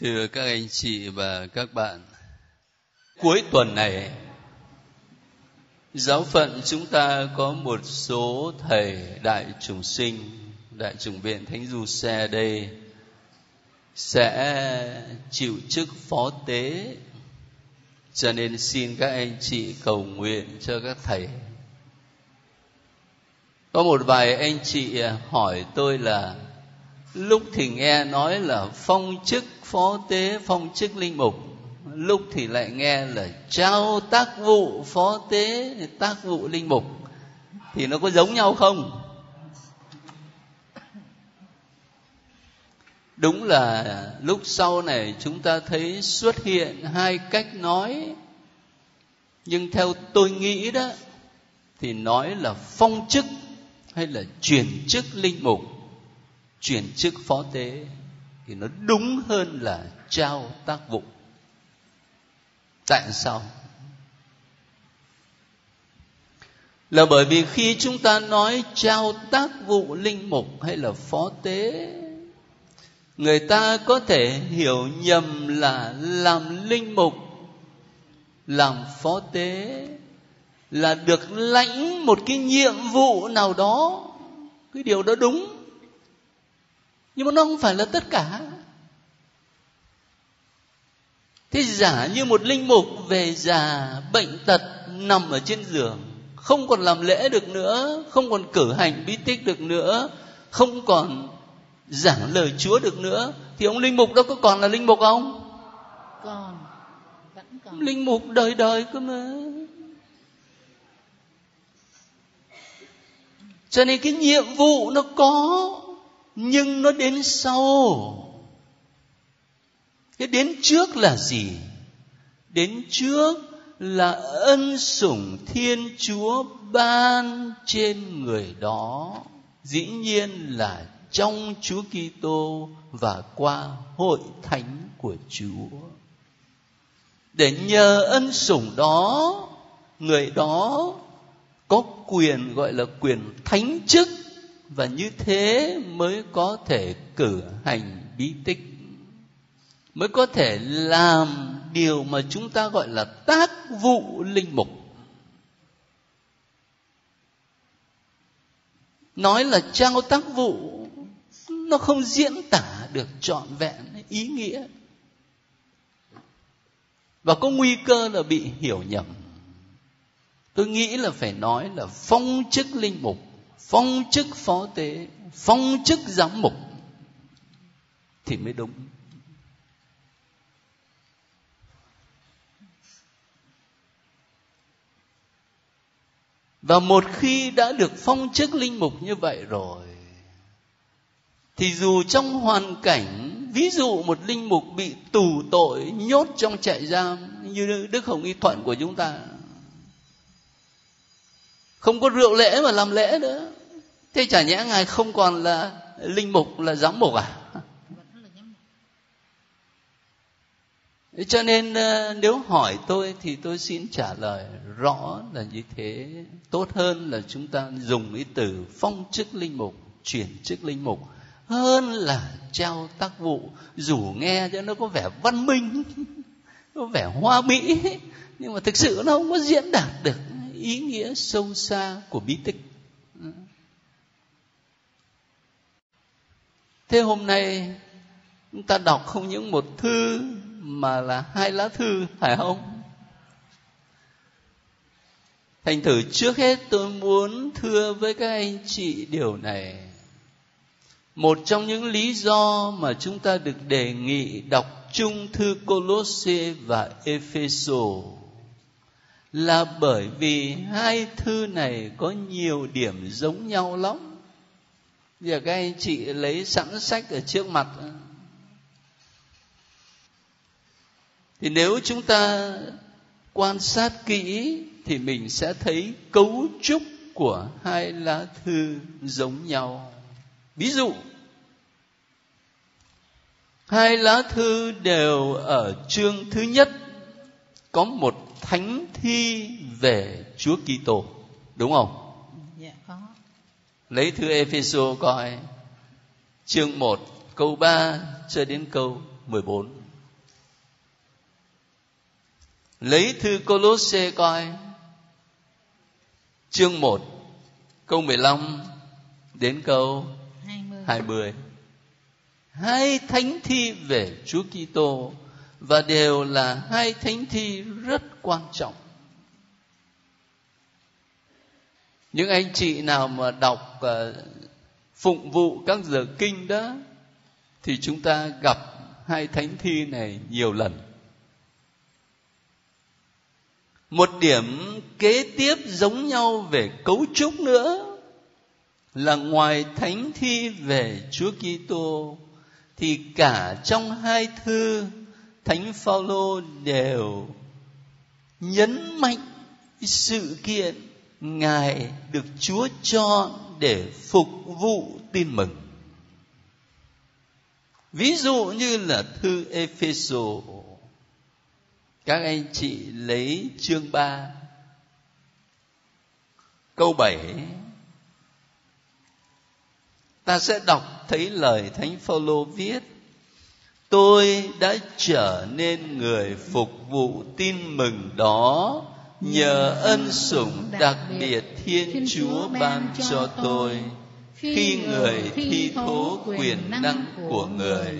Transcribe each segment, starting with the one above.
Thưa các anh chị và các bạn, cuối tuần này giáo phận chúng ta có một số thầy đại trùng sinh, đại trùng viện Thánh Du Xe đây sẽ chịu chức phó tế. Cho nên xin các anh chị cầu nguyện cho các thầy. Có một vài anh chị hỏi tôi là lúc thì nghe nói là phong chức phó tế, phong chức linh mục. Lúc thì lại nghe là trao tác vụ phó tế, tác vụ linh mục. Thì nó có giống nhau không? Đúng là lúc sau này chúng ta thấy xuất hiện hai cách nói. Nhưng theo tôi nghĩ đó, thì nói là phong chức hay là chuyển chức linh mục chuyển chức phó tế thì nó đúng hơn là trao tác vụ. Tại sao? Là bởi vì khi chúng ta nói trao tác vụ linh mục hay là phó tế, người ta có thể hiểu nhầm là làm linh mục, làm phó tế là được lãnh một cái nhiệm vụ nào đó. Cái điều đó đúng nhưng mà nó không phải là tất cả. Thế giả như một linh mục về già bệnh tật nằm ở trên giường không còn làm lễ được nữa không còn cử hành bí tích được nữa không còn giảng lời chúa được nữa thì ông linh mục đó có còn là linh mục không? Còn vẫn còn. Linh mục đời đời cơ mà. Cho nên cái nhiệm vụ nó có nhưng nó đến sau. Cái đến trước là gì? Đến trước là ân sủng thiên chúa ban trên người đó. Dĩ nhiên là trong chúa kitô và qua hội thánh của chúa. Để nhờ ân sủng đó, người đó có quyền, gọi là quyền thánh chức và như thế mới có thể cử hành bí tích. Mới có thể làm điều mà chúng ta gọi là tác vụ linh mục. Nói là trao tác vụ, nó không diễn tả được trọn vẹn ý nghĩa. Và có nguy cơ là bị hiểu nhầm. Tôi nghĩ là phải nói là phong chức linh mục phong chức phó tế, phong chức giám mục thì mới đúng. Và một khi đã được phong chức linh mục như vậy rồi, thì dù trong hoàn cảnh, ví dụ một linh mục bị tù tội, nhốt trong trại giam như đức hồng y thuận của chúng ta, không có rượu lễ mà làm lễ nữa thế chả nhẽ ngài không còn là linh mục, là giám mục à? Cho nên ờ, nếu hỏi tôi thì tôi xin trả lời rõ là như thế. Tốt hơn là chúng ta dùng cái từ phong chức linh mục, chuyển chức linh mục, hơn là trao tác vụ, dù nghe cho nó có vẻ văn minh, có vẻ hoa mỹ, nhưng mà thực sự nó không có diễn đạt được ý nghĩa sâu xa của bí tích. Thế hôm nay, chúng ta đọc không những một thư, mà là hai lá thư, phải không thành thử trước hết tôi muốn thưa với các anh chị điều này một trong những lý do mà chúng ta được đề nghị đọc chung thư Colosse và Epheso là bởi vì hai thư này có nhiều điểm giống nhau lắm. Giờ các anh chị lấy sẵn sách ở trước mặt. Thì nếu chúng ta quan sát kỹ thì mình sẽ thấy cấu trúc của hai lá thư giống nhau ví dụ, hai lá thư đều ở chương thứ nhất, có một thánh thi về Chúa Kitô, đúng không? Lấy thư Epheso coi. Chương 1 câu 3 cho đến câu 14 Lấy thư Colosse coi. Chương 1 Câu 15 Đến câu 20 20 Hai thánh thi về Chúa Kitô Và đều là hai thánh thi rất quan trọng Những anh chị nào mà đọc uh, phụng vụ các giờ kinh đó Thì chúng ta gặp hai thánh thi này nhiều lần. Một điểm kế tiếp giống nhau về cấu trúc nữa là ngoài thánh thi về Chúa Kitô thì cả trong hai thư thánh Phaolô đều nhấn mạnh sự kiện ngài được Chúa cho để phục vụ tin mừng. Ví dụ như là thư Epheso các anh chị lấy chương 3 câu 7 ta sẽ đọc thấy lời thánh phaolô viết, tôi đã trở nên người phục vụ tin mừng đó nhờ ân sủng đặc biệt thiên chúa ban cho tôi. khi người thi thố quyền năng của người.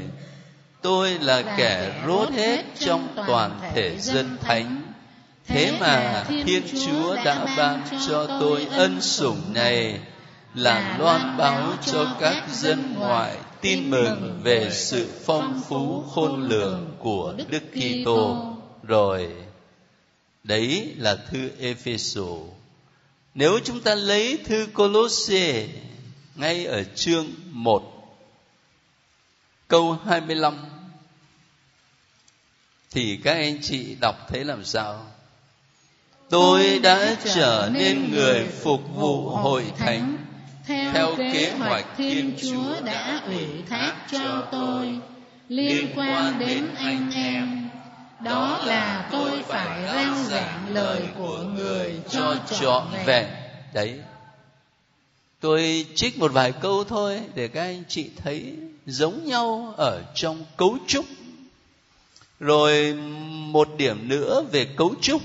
tôi là kẻ rốt hết trong toàn thể dân thánh. thế mà thiên chúa đã ban cho tôi ân sủng này là loan báo cho các dân ngoại tin mừng về sự phong phú khôn lường của Đức Kitô. Rồi, đấy là thư Epheso. Nếu chúng ta lấy thư Colosse ngay ở chương 1 câu 25 thì các anh chị đọc thấy làm sao? Tôi đã trở nên người phục vụ hội thánh theo kế hoạch Thiên Chúa đã ủy thác cho tôi liên quan đến anh em. Đó là tôi phải rao giảng lời của người cho trọn vẹn. Đấy. Tôi trích một vài câu thôi để các anh chị thấy giống nhau ở trong cấu trúc. Rồi một điểm nữa về cấu trúc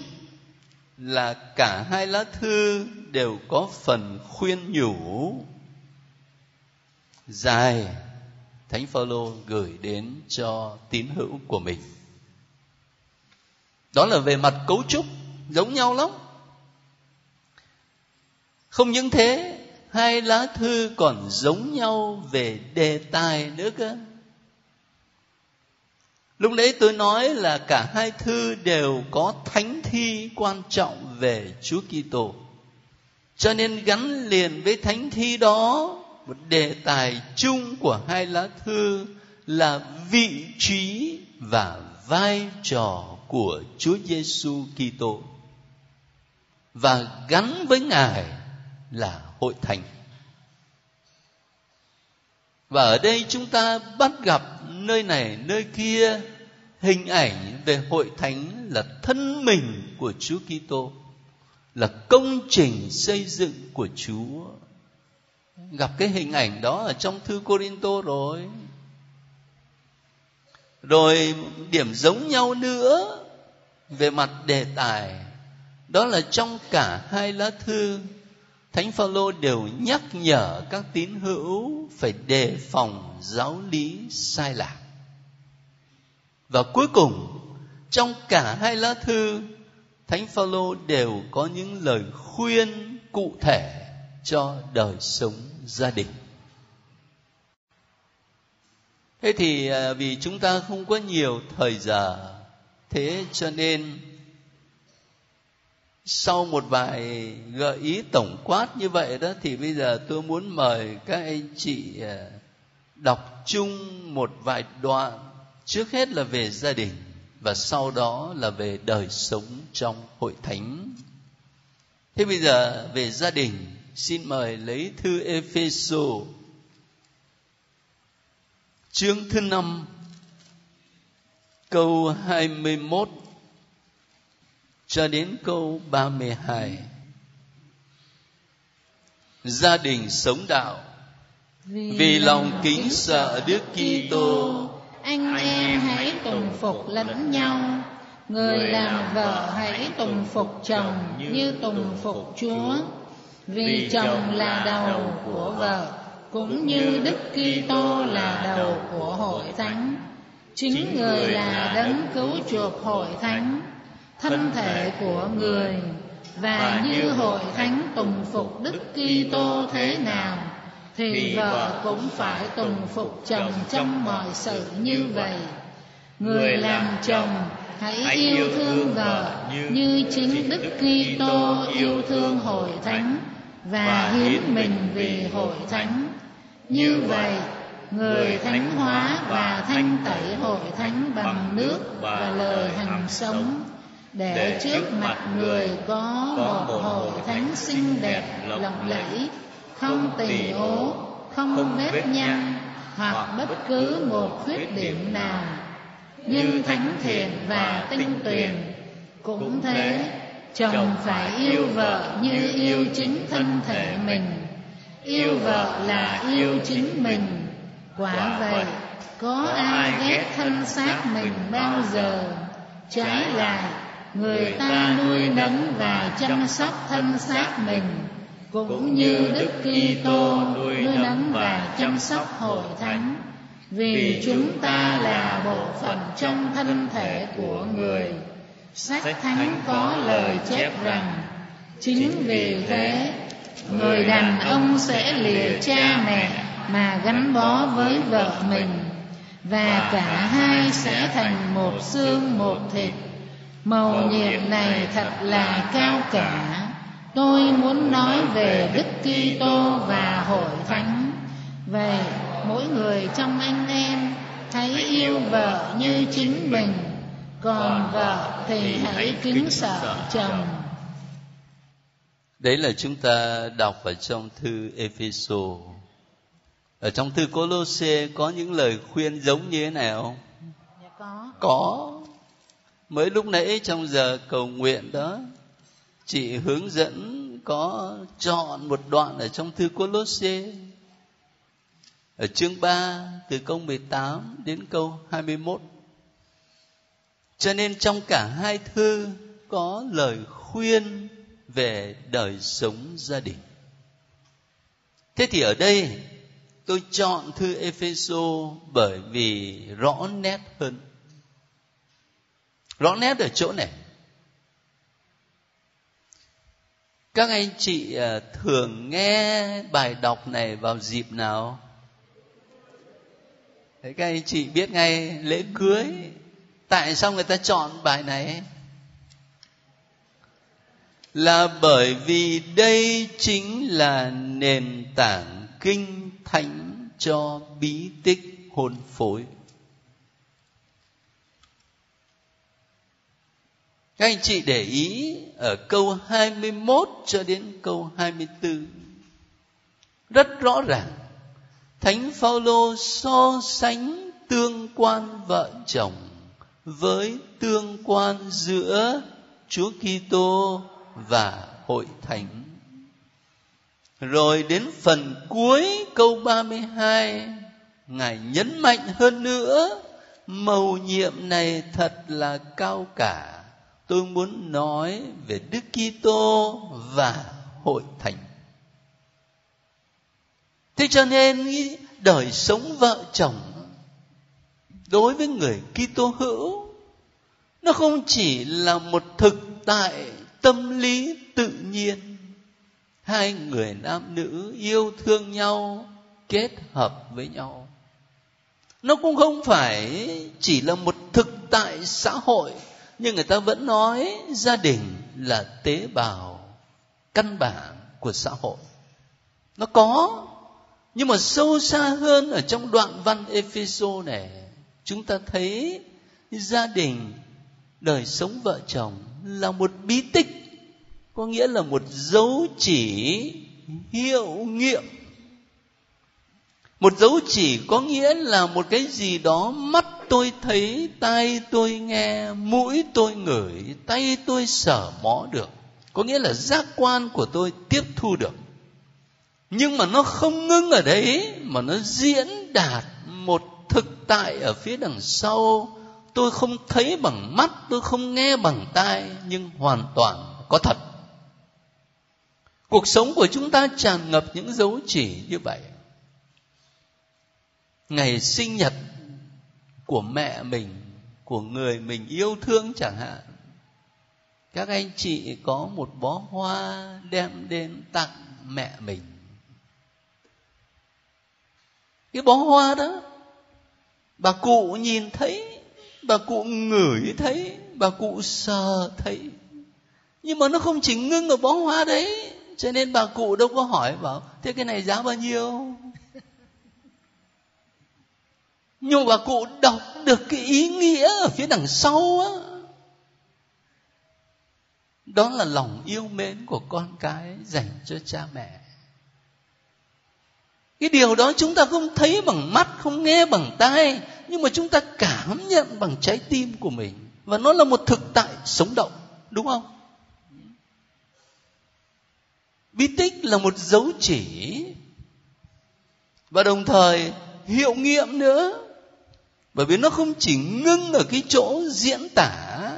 là cả hai lá thư đều có phần khuyên nhủ. Dài. Thánh phaolô gửi đến cho tín hữu của mình đó là về mặt cấu trúc, giống nhau lắm. Không những thế, hai lá thư còn giống nhau về đề tài nữa cơ. Lúc đấy tôi nói là cả hai thư đều có thánh thi quan trọng về Chúa Kitô. Cho nên gắn liền với thánh thi đó, một đề tài chung của hai lá thư là vị trí và vai trò của Chúa Giêsu Kitô và gắn với ngài là hội thánh. Và ở đây chúng ta bắt gặp nơi này, nơi kia, hình ảnh về hội thánh là thân mình của Chúa Kitô, là công trình xây dựng của Chúa. Gặp cái hình ảnh đó ở trong thư Corinto rồi. Rồi điểm giống nhau nữa về mặt đề tài, đó là trong cả hai lá thư, thánh phaolô đều nhắc nhở các tín hữu phải đề phòng giáo lý sai lạc. Và cuối cùng, trong cả hai lá thư, thánh phaolô đều có những lời khuyên cụ thể cho đời sống gia đình. Thế thì à, vì chúng ta không có nhiều thời giờ thế cho nên sau một vài gợi ý tổng quát như vậy đó, thì bây giờ tôi muốn mời các anh chị ờ, đọc chung một vài đoạn trước hết là về gia đình và sau đó là về đời sống trong hội thánh. Thế bây giờ về gia đình, xin mời lấy thư Epheso chương thứ năm câu 21 cho đến câu 32 gia đình sống đạo vì lòng kính sợ Đức Kitô anh em hãy phục lẫn nhau. người làm vợ hãy tùng phục chồng như tùng phục chúa. Vì chồng là đầu của vợ cũng như đức kitô là đầu của hội thánh chính người là đấng cứu chuộc hội thánh thân thể của người. và như hội thánh tùng phục đức kitô thế nào thì vợ cũng phải tùng phục chồng trong mọi sự như vậy. người làm chồng hãy yêu thương vợ như chính đức kitô yêu thương hội thánh và hiến mình vì hội thánh. như vậy người thánh hóa và thanh tẩy hội thánh bằng nước và lời hằng sống. Để trước mặt người có một hội thánh xinh đẹp lộng lẫy không tỳ ố không vết nhăn hoặc bất cứ một khuyết điểm nào. nhưng thánh thiện và tinh tuyền. cũng thế chồng phải yêu vợ như yêu chính thân thể mình. yêu vợ là yêu chính mình quả vậy có ai ghét thân xác mình bao giờ? trái lại người ta nuôi nấng và chăm sóc thân xác mình. cũng như Đức Kitô nuôi nấng và chăm sóc hội thánh. vì chúng ta là bộ phận trong thân thể của người. sách thánh có lời chép rằng chính vì thế người đàn ông sẽ lìa cha mẹ mà gắn bó với vợ mình, và cả hai sẽ thành một xương một thịt. Màu nhiệm này thật là cao cả. Tôi muốn nói về đức kitô và hội thánh. Vậy, mỗi người trong anh em hãy yêu vợ như chính mình. Còn vợ thì hãy kính sợ chồng. Đấy là chúng ta đọc ở trong thư Ephesos ở trong thư Colosse có những lời khuyên giống như thế này không dạ có có mới lúc nãy trong giờ cầu nguyện đó chị hướng dẫn có chọn một đoạn ở trong thư Colosse ở chương 3 từ câu 18 đến câu 21. Cho nên trong cả hai thư có lời khuyên về đời sống gia đình. Thế thì ở đây tôi chọn thư Epheso bởi vì rõ nét hơn. Rõ nét ở chỗ này. Các anh chị à, thường nghe bài đọc này vào dịp nào? Thế các anh chị biết ngay lễ cưới, tại sao người ta chọn bài này là bởi vì đây chính là nền tảng kinh thánh cho bí tích hôn phối Các anh chị để ý ở câu 21 cho đến câu 24 rất rõ ràng, Thánh Phaolô so sánh tương quan vợ chồng với tương quan giữa Chúa Kitô và hội thánh. Rồi đến phần cuối câu 32, Ngài nhấn mạnh hơn nữa, mầu nhiệm này thật là cao cả. Tôi muốn nói về Đức Kitô và hội thánh. Thế cho nên đời sống vợ chồng đối với người Kitô hữu nó không chỉ là một thực tại tâm lý tự nhiên hai người nam nữ yêu thương nhau, kết hợp với nhau. Nó cũng không phải chỉ là một thực tại xã hội, nhưng người ta vẫn nói gia đình là tế bào, căn bản của xã hội. Nó có, nhưng mà sâu xa hơn ở trong đoạn văn Epheso này, chúng ta thấy gia đình, đời sống vợ chồng là một bí tích có nghĩa là một dấu chỉ hiệu nghiệm. Một dấu chỉ có nghĩa là một cái gì đó mắt tôi thấy, tai tôi nghe, mũi tôi ngửi, tay tôi sở mó được. Có nghĩa là giác quan của tôi tiếp thu được. Nhưng mà nó không ngưng ở đấy, mà nó diễn đạt một thực tại ở phía đằng sau. Tôi không thấy bằng mắt, tôi không nghe bằng tai, nhưng hoàn toàn có thật cuộc sống của chúng ta tràn ngập những dấu chỉ như vậy. Ngày sinh nhật của mẹ mình, của người mình yêu thương chẳng hạn, các anh chị có một bó hoa đem đến tặng mẹ mình. Cái bó hoa đó, bà cụ nhìn thấy, bà cụ ngửi thấy, bà cụ sờ thấy. Nhưng mà nó không chỉ ngưng ở bó hoa đấy cho nên bà cụ đâu có hỏi bảo, thế cái này giá bao nhiêu? Nhưng bà cụ đọc được cái ý nghĩa ở phía đằng sau á. Đó là lòng yêu mến của con cái dành cho cha mẹ. Cái điều đó chúng ta không thấy bằng mắt, không nghe bằng tai, nhưng mà chúng ta cảm nhận bằng trái tim của mình. Và nó là một thực tại sống động, đúng không? Bí tích là một dấu chỉ. Và đồng thời, hiệu nghiệm nữa. Bởi vì nó không chỉ ngưng ở cái chỗ diễn tả,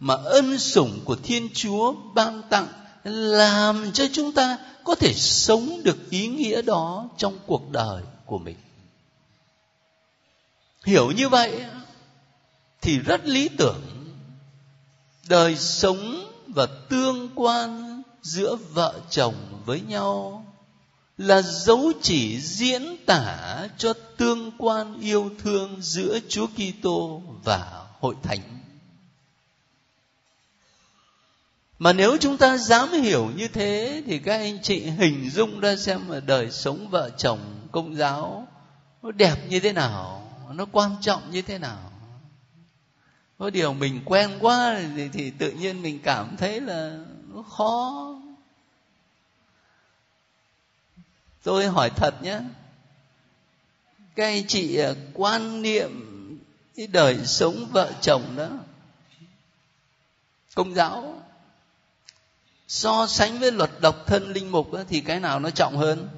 mà ân sủng của thiên chúa ban tặng, làm cho chúng ta có thể sống được ý nghĩa đó trong cuộc đời của mình. Hiểu như vậy thì rất lý tưởng. Đời sống và tương quan giữa vợ chồng với nhau là dấu chỉ diễn tả cho tương quan yêu thương giữa Chúa Kitô và hội thánh. Mà nếu chúng ta dám hiểu như thế thì các anh chị hình dung ra xem là đời sống vợ chồng công giáo nó đẹp như thế nào, nó quan trọng như thế nào. Có điều mình quen quá thì, thì tự nhiên mình cảm thấy là nó khó tôi hỏi thật nhé. Các anh chị à, quan niệm cái đời sống vợ chồng đó công giáo so sánh với luật độc thân linh mục đó, thì cái nào nó trọng hơn?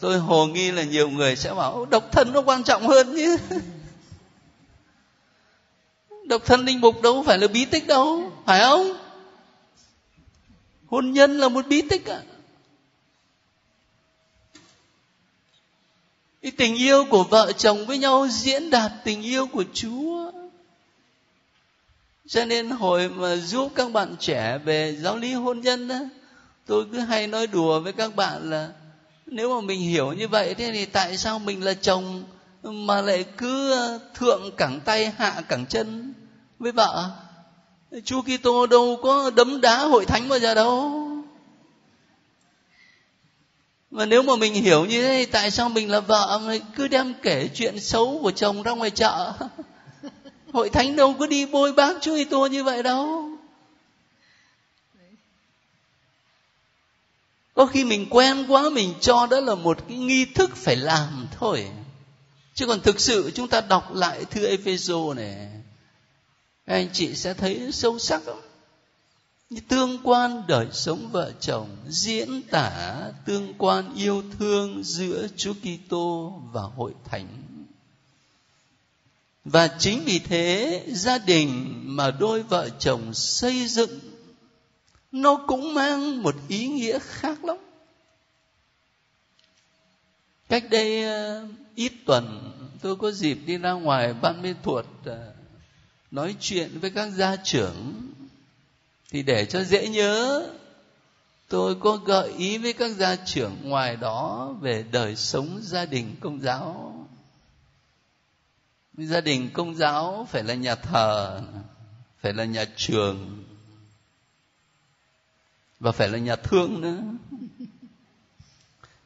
Tôi hồ nghi là nhiều người sẽ bảo độc thân nó quan trọng hơn chứ độc thân linh mục đâu phải là bí tích đâu phải không? Hôn nhân là một bí tích ạ. Cái tình yêu của vợ chồng với nhau diễn đạt tình yêu của chúa. Cho nên hồi mà giúp các bạn trẻ về giáo lý hôn nhân đó tôi cứ hay nói đùa với các bạn là nếu mà mình hiểu như vậy thế thì tại sao mình là chồng mà lại cứ thượng cẳng tay, hạ cẳng chân với vợ? Chúa Kitô đâu có đấm đá hội thánh bao giờ đâu. Mà nếu mà mình hiểu như thế, tại sao mình là vợ mà cứ đem kể chuyện xấu của chồng ra ngoài chợ? Hội thánh đâu có đi bôi bác Chúa Kitô như vậy đâu. Có khi mình quen quá, mình cho đó là một cái nghi thức phải làm thôi. Chứ còn thực sự chúng ta đọc lại thư Epheso này anh chị sẽ thấy sâu sắc lắm tương quan đời sống vợ chồng diễn tả tương quan yêu thương giữa Chúa Kitô và hội thánh. Và chính vì thế gia đình mà đôi vợ chồng xây dựng nó cũng mang một ý nghĩa khác lắm. Cách đây ờ, ít tuần tôi có dịp đi ra ngoài ban mê thuật uh, ờ, nói chuyện với các gia trưởng thì để cho dễ nhớ. Tôi có gợi ý với các gia trưởng ngoài đó về đời sống gia đình công giáo. Gia đình công giáo phải là nhà thờ, phải là nhà trường, và phải là nhà thương nữa.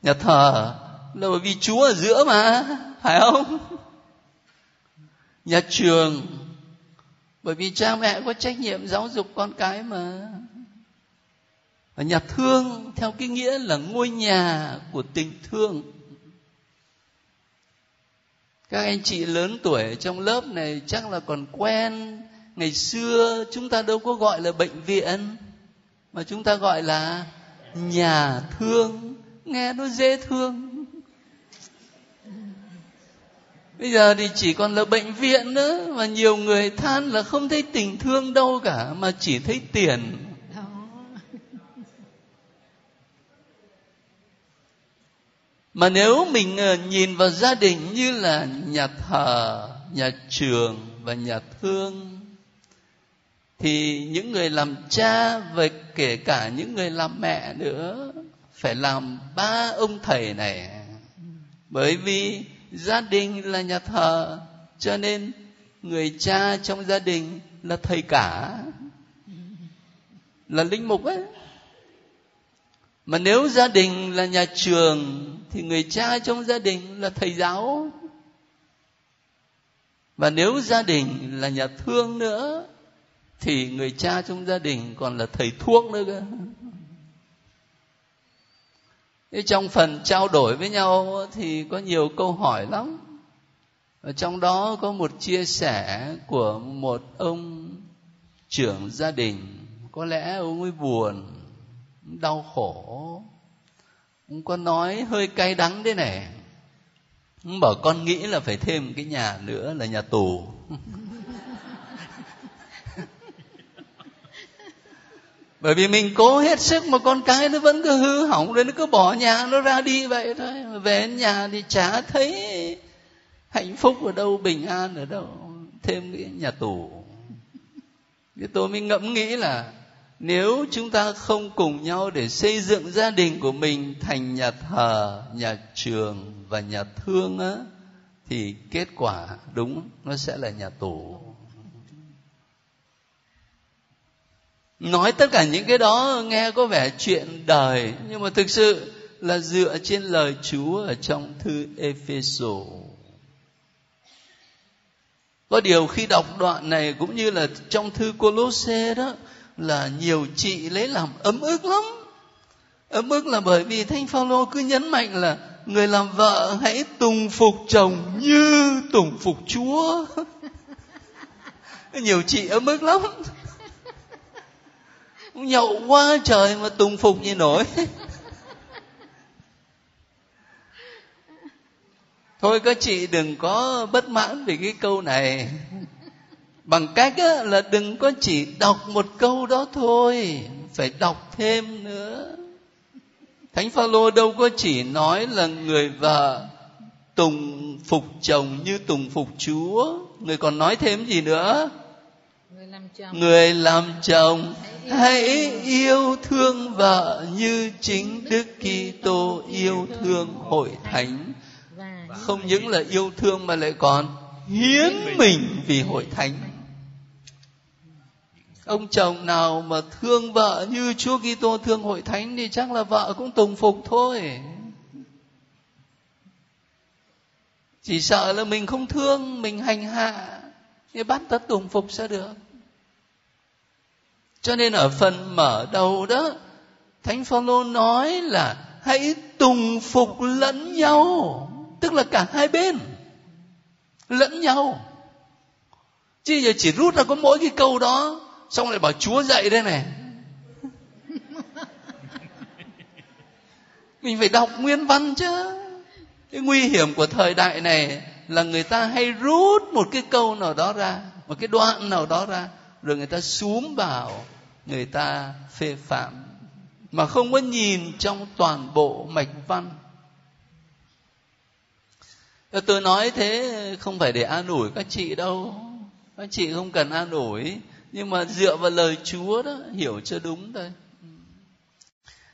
Nhà thờ là bởi vì chúa ở giữa mà, phải không? Nhà trường bởi vì cha mẹ có trách nhiệm giáo dục con cái mà. Và nhà thương theo cái nghĩa là ngôi nhà của tình thương. Các anh chị lớn tuổi trong lớp này chắc là còn quen. Ngày xưa chúng ta đâu có gọi là bệnh viện, mà chúng ta gọi là nhà thương. Nghe nó dễ thương. Bây giờ thì chỉ còn là bệnh viện nữa mà nhiều người than là không thấy tình thương đâu cả mà chỉ thấy tiền. Đó. Mà nếu mình ờ, nhìn vào gia đình như là nhà thờ nhà trường và nhà thương thì những người làm cha và kể cả những người làm mẹ nữa phải làm ba ông thầy này. Bởi vì gia đình là nhà thờ, cho nên người cha trong gia đình là thầy cả. Là linh mục ấy. Mà nếu gia đình là nhà trường, thì người cha trong gia đình là thầy giáo. Và nếu gia đình là nhà thương nữa, thì người cha trong gia đình còn là thầy thuốc nữa cơ trong phần trao đổi với nhau thì có nhiều câu hỏi lắm. Ở trong đó có một chia sẻ của một ông trưởng gia đình. Có lẽ ông ấy buồn đau khổ ông có nói hơi cay đắng thế này ông bảo, con nghĩ là phải thêm cái nhà nữa là nhà tù. bởi vì mình cố hết sức mà con cái nó vẫn cứ hư hỏng rồi, nó cứ bỏ nhà nó ra đi vậy thôi. Về nhà thì chả thấy hạnh phúc ở đâu, bình an ở đâu. Thêm cái nhà tù. Thì tôi mới ngẫm nghĩ là nếu chúng ta không cùng nhau để xây dựng gia đình của mình thành nhà thờ, nhà trường và nhà thương á, thì kết quả đúng, nó sẽ là nhà tù. Nói tất cả những cái đó, nghe có vẻ chuyện đời, nhưng mà thực sự là dựa trên lời Chúa ở trong thư Epheso. Có điều khi đọc đoạn này cũng như là trong thư Colosse đó, là nhiều chị lấy làm ấm ức lắm. Ấm ức là bởi vì Thánh Phaolô cứ nhấn mạnh là người làm vợ hãy tùng phục chồng như tùng phục Chúa. nhiều chị ấm ức lắm nhậu quá trời mà tùng phục như nổi. Thôi các chị đừng có bất mãn về cái câu này. Bằng cách á, là đừng có chỉ đọc một câu đó thôi phải đọc thêm nữa. Thánh phaolô đâu có chỉ nói là người vợ tùng phục chồng như tùng phục chúa. Người còn nói thêm gì nữa? Người làm chồng. Người làm chồng hãy yêu thương vợ như chính Đức Kitô yêu thương hội thánh. Không những là yêu thương mà lại còn hiến mình vì hội thánh. Ông chồng nào mà thương vợ như Chúa Kitô thương hội thánh thì chắc là vợ cũng tùng phục thôi. Chỉ sợ là mình không thương, mình hành hạ thì bắt tất tùng phục sẽ được cho nên ở phần mở đầu đó, thánh phaolô nói là hãy tùng phục lẫn nhau, tức là cả hai bên, lẫn nhau. Chứ giờ chỉ rút ra có mỗi cái câu đó, xong lại bảo chúa dạy đây này. Mình phải đọc nguyên văn chứ. Cái nguy hiểm của thời đại này là người ta hay rút một cái câu nào đó ra, một cái đoạn nào đó ra rồi người ta xuống vào người ta phê phạm, mà không có nhìn trong toàn bộ mạch văn. Tôi nói thế không phải để an ủi các chị đâu. Các chị không cần an ủi, nhưng mà dựa vào lời chúa đó, hiểu cho đúng thôi.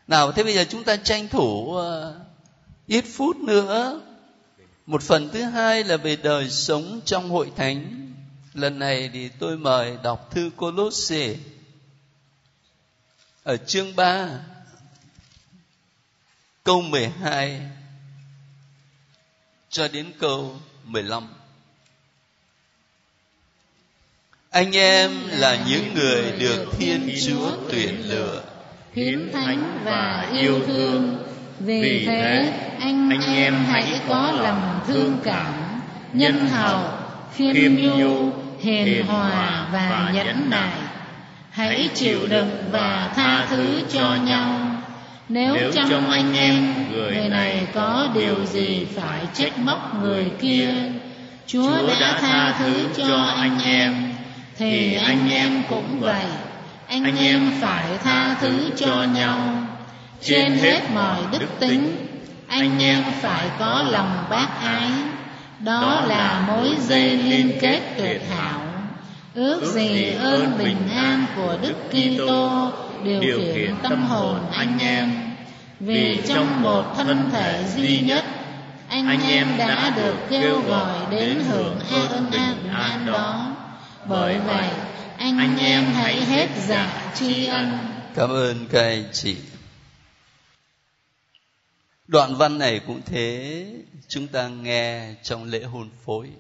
Nào, thế bây giờ chúng ta tranh thủ ờ, ít phút nữa. Một phần thứ hai là về đời sống trong hội thánh lần này thì tôi mời đọc thư Colosse ở chương 3 câu 12 cho đến câu 15 anh em là những người được thiên chúa tuyển lựa hiến thánh và yêu thương. Vì thế anh anh em hãy có lòng thương cảm nhân hậu khiêm nhu hiền hòa và nhẫn nại. hãy chịu đựng và tha thứ cho nhau. nếu trong anh em người này có điều gì phải trách móc người kia? Chúa đã tha thứ cho anh em. thì anh em cũng vậy. anh em phải tha thứ cho nhau. trên hết mọi đức tính anh em phải có lòng bác ái đó là mối dây liên kết tuyệt hảo. ước gì ơn bình an của đức kitô điều khiển tâm hồn anh em. vì trong một thân thể duy nhất anh em đã được kêu gọi đến hưởng ơn bình an đó. bởi vậy anh em hãy hết dạ tri ân. Cảm ơn các anh chị đoạn văn này cũng thế, chúng ta nghe trong lễ hôn phối.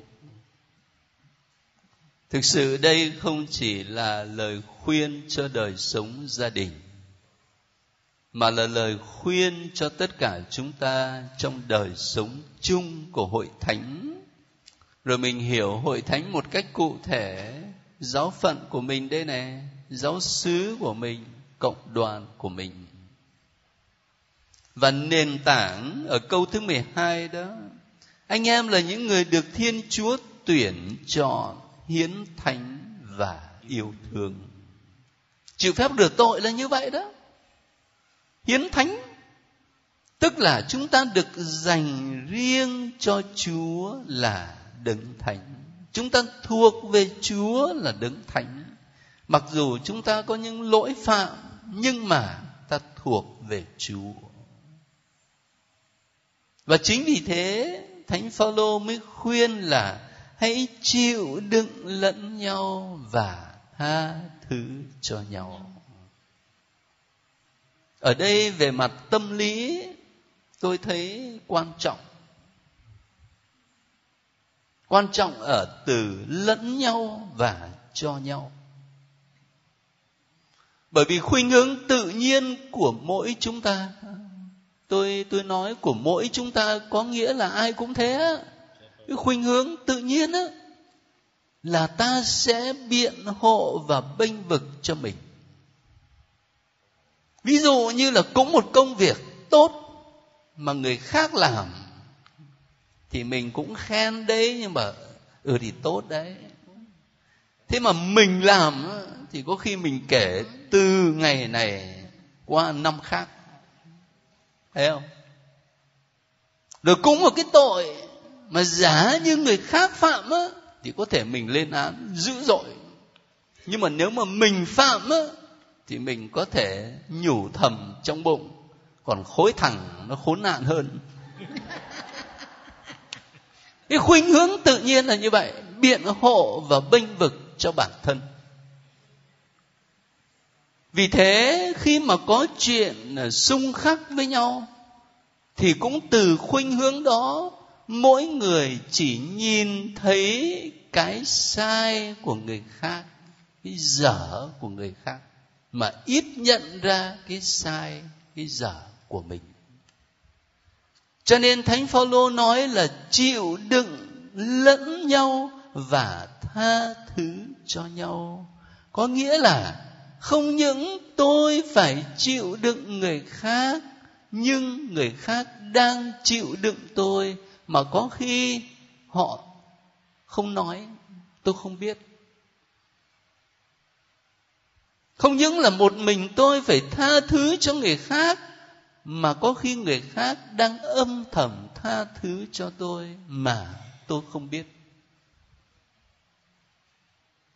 Thực sự đây không chỉ là lời khuyên cho đời sống gia đình, mà là lời khuyên cho tất cả chúng ta trong đời sống chung của hội thánh. Rồi mình hiểu hội thánh một cách cụ thể, giáo phận của mình đây này, giáo xứ của mình, cộng đoàn của mình và nền tảng ở câu thứ 12 đó. Anh em là những người được thiên chúa tuyển chọn, hiến thánh và yêu thương. Chịu phép rửa tội là như vậy đó. Hiến thánh, tức là chúng ta được dành riêng cho chúa là đấng thánh. Chúng ta thuộc về chúa là đấng thánh. Mặc dù chúng ta có những lỗi phạm, nhưng mà ta thuộc về chúa và chính vì thế, thánh phaolô mới khuyên là hãy chịu đựng lẫn nhau và tha thứ cho nhau. Ở đây về mặt tâm lý, tôi thấy quan trọng. Quan trọng ở từ lẫn nhau và cho nhau. Bởi vì khuynh hướng tự nhiên của mỗi chúng ta tôi tôi nói của mỗi chúng ta có nghĩa là ai cũng thế cái khuynh hướng tự nhiên á, là ta sẽ biện hộ và bênh vực cho mình. Ví dụ như là cũng một công việc tốt mà người khác làm, thì mình cũng khen đấy, nhưng mà ừ thì tốt đấy. Thế mà mình làm thì có khi mình kể từ ngày này qua năm khác thấy không? Rồi cũng một cái tội mà giá như người khác phạm á, thì có thể mình lên án dữ dội. Nhưng mà nếu mà mình phạm á, thì mình có thể nhủ thầm trong bụng, còn khối thẳng nó khốn nạn hơn. Cái khuynh hướng tự nhiên là như vậy, biện hộ và bênh vực cho bản thân vì thế, khi mà có chuyện ờ, xung khắc với nhau, thì cũng từ khuynh hướng đó, mỗi người chỉ nhìn thấy cái sai của người khác, cái dở của người khác, mà ít nhận ra cái sai, cái dở của mình. Cho nên thánh phaolô nói là chịu đựng lẫn nhau và tha thứ cho nhau. Có nghĩa là không những tôi phải chịu đựng người khác, nhưng người khác đang chịu đựng tôi. Mà có khi họ không nói, tôi không biết. Không những là một mình tôi phải tha thứ cho người khác, mà có khi người khác đang âm thầm tha thứ cho tôi mà tôi không biết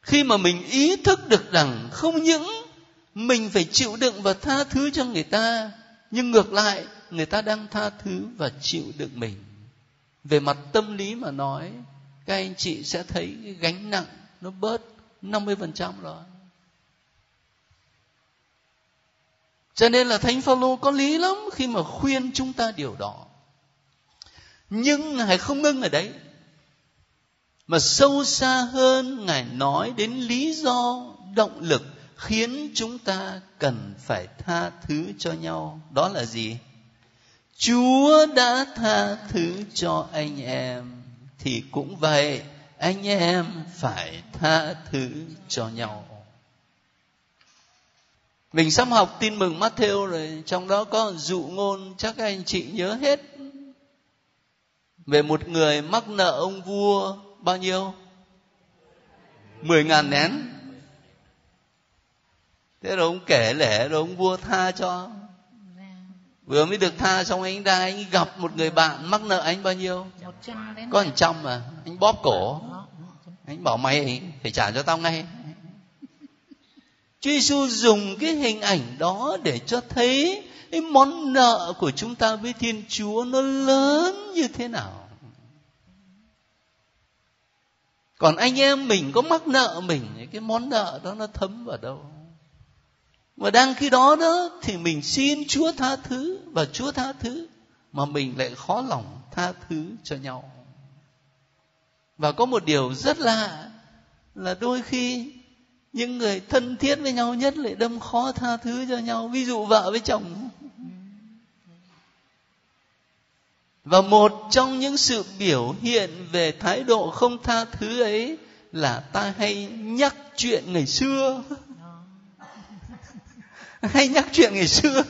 khi mà mình ý thức được rằng không những mình phải chịu đựng và tha thứ cho người ta, nhưng ngược lại, người ta đang tha thứ và chịu đựng mình. Về mặt tâm lý mà nói, các anh chị sẽ thấy cái gánh nặng nó bớt 50% rồi. Cho nên là thánh phaolô có lý lắm khi mà khuyên chúng ta điều đó. Nhưng ngài không ngưng ở đấy mà sâu xa hơn ngài nói đến lý do, động lực khiến chúng ta cần phải tha thứ cho nhau. Đó là gì? Chúa đã tha thứ cho anh em. Thì cũng vậy, anh em phải tha thứ cho nhau. Mình sắp học tin mừng Matthew rồi, trong đó có dụ ngôn, chắc anh chị nhớ hết. Về một người mắc nợ ông vua bao nhiêu? Mười ngàn nén. Thế rồi ông kể lể rồi ông vua tha cho. Vừa mới được tha xong anh ra anh gặp một người bạn mắc nợ anh bao nhiêu? Có một trăm mà. Anh bóp cổ. Anh bảo mày phải trả cho tao ngay. Chúa Giêsu dùng cái hình ảnh đó để cho thấy cái món nợ của chúng ta với Thiên Chúa nó lớn như thế nào. Còn anh em mình có mắc nợ mình cái món nợ đó nó thấm vào đâu? Và đang khi đó đó thì mình xin Chúa tha thứ và Chúa tha thứ mà mình lại khó lòng tha thứ cho nhau. Và có một điều rất lạ là đôi khi những người thân thiết với nhau nhất lại đâm khó tha thứ cho nhau ví dụ vợ với chồng và một trong những sự biểu hiện về thái độ không tha thứ ấy là ta hay nhắc chuyện ngày xưa. Hay nhắc chuyện ngày xưa.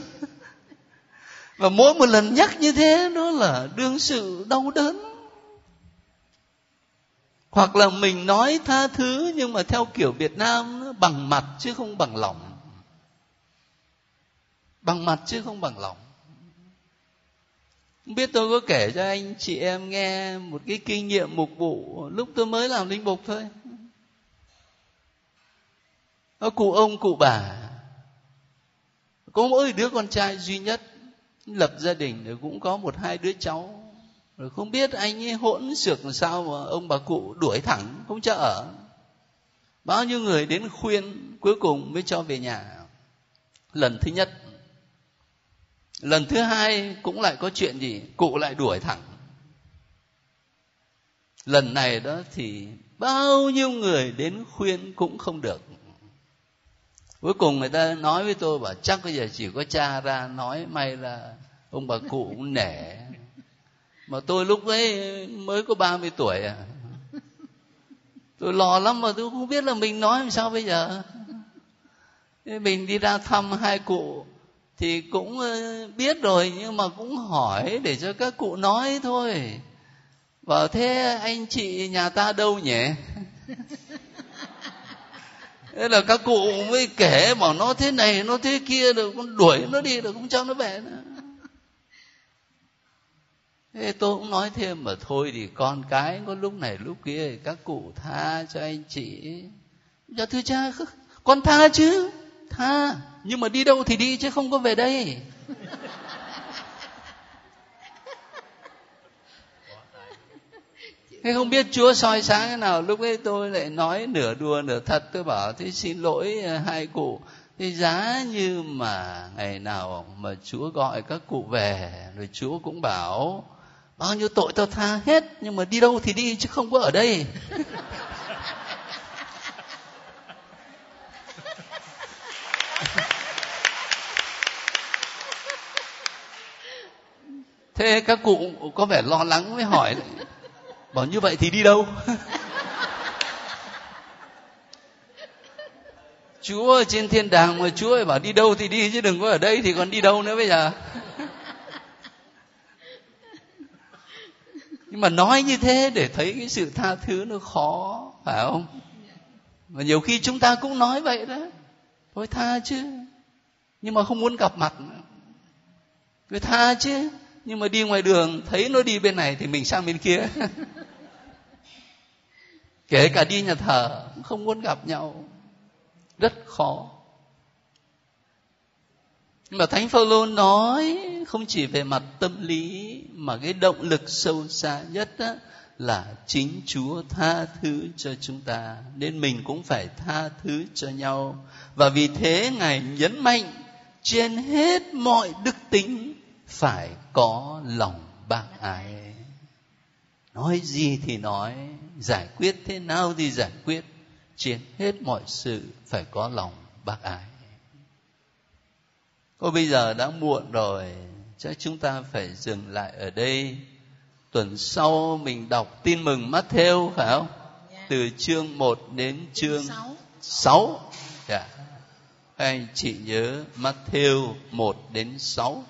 Và mỗi một lần nhắc như thế, nó là đương sự đau đớn. Hoặc là mình nói tha thứ, nhưng mà theo kiểu việt nam, nó bằng mặt chứ không bằng lòng. Bằng mặt chứ không bằng lòng không biết tôi có kể cho anh chị em nghe một cái kinh nghiệm mục vụ lúc tôi mới làm linh mục thôi. Có cụ ông, cụ bà. Có mỗi đứa con trai duy nhất lập gia đình rồi cũng có một hai đứa cháu. Rồi không biết anh ấy hỗn xược làm sao mà ông bà cụ đuổi thẳng, không cho ở. Bao nhiêu người đến khuyên cuối cùng mới cho về nhà. Lần thứ nhất lần thứ hai cũng lại có chuyện gì? Cụ lại đuổi thẳng. Lần này đó thì bao nhiêu người đến khuyên cũng không được. Cuối cùng người ta nói với tôi bảo, chắc bây giờ chỉ có cha ra nói, may là ông bà cụ cũng nể. Mà tôi lúc ấy mới có 30 tuổi à. Tôi lo lắm mà tôi không biết là mình nói làm sao bây giờ. Mình đi ra thăm hai cụ thì cũng ờ, biết rồi nhưng mà cũng hỏi để cho các cụ nói thôi. Bảo thế anh chị nhà ta đâu nhỉ? Thế là các cụ mới kể bảo nó thế này nó thế kia rồi con đuổi nó đi rồi không cho nó về nữa. Thế tôi cũng nói thêm mà thôi thì con cái có lúc này lúc kia các cụ tha cho anh chị. Dạ thưa cha con tha chứ tha nhưng mà đi đâu thì đi chứ không có về đây. Thế không biết Chúa soi sáng thế nào, Lúc ấy tôi lại nói nửa đùa nửa thật, Tôi bảo, thế xin lỗi à, hai cụ. Thế giá như mà ngày nào mà Chúa gọi các cụ về, Rồi Chúa cũng bảo, bao nhiêu tội tao tha hết, nhưng mà đi đâu thì đi chứ không có ở đây. thế các cụ có vẻ lo lắng mới hỏi, bảo như vậy thì đi đâu? Chúa trên thiên đàng mà chúa ơi, bảo đi đâu thì đi, chứ đừng có ở đây thì còn đi đâu nữa bây giờ. Nhưng mà nói như thế để thấy cái sự tha thứ nó khó, phải không? Và nhiều khi chúng ta cũng nói vậy đó. Thôi tha chứ, nhưng mà không muốn gặp mặt cứ tha chứ nhưng mà đi ngoài đường thấy nó đi bên này thì mình sang bên kia. Kể cả đi nhà thờ không muốn gặp nhau. Rất khó. Nhưng mà thánh phaolô nói không chỉ về mặt tâm lý mà cái động lực sâu xa nhất á, là chính chúa tha thứ cho chúng ta. Nên mình cũng phải tha thứ cho nhau. Và vì thế ngài nhấn mạnh trên hết mọi đức tính phải có lòng bác ái nói gì thì nói giải quyết thế nào thì giải quyết trên hết mọi sự phải có lòng bác ái Ôi bây giờ đã muộn rồi, chắc chúng ta phải dừng lại ở đây. Tuần sau mình đọc tin mừng Matthew phải không? Yeah. Từ chương 1 đến chương 6. 6. Yeah. Anh chị nhớ Matthew 1 đến 6.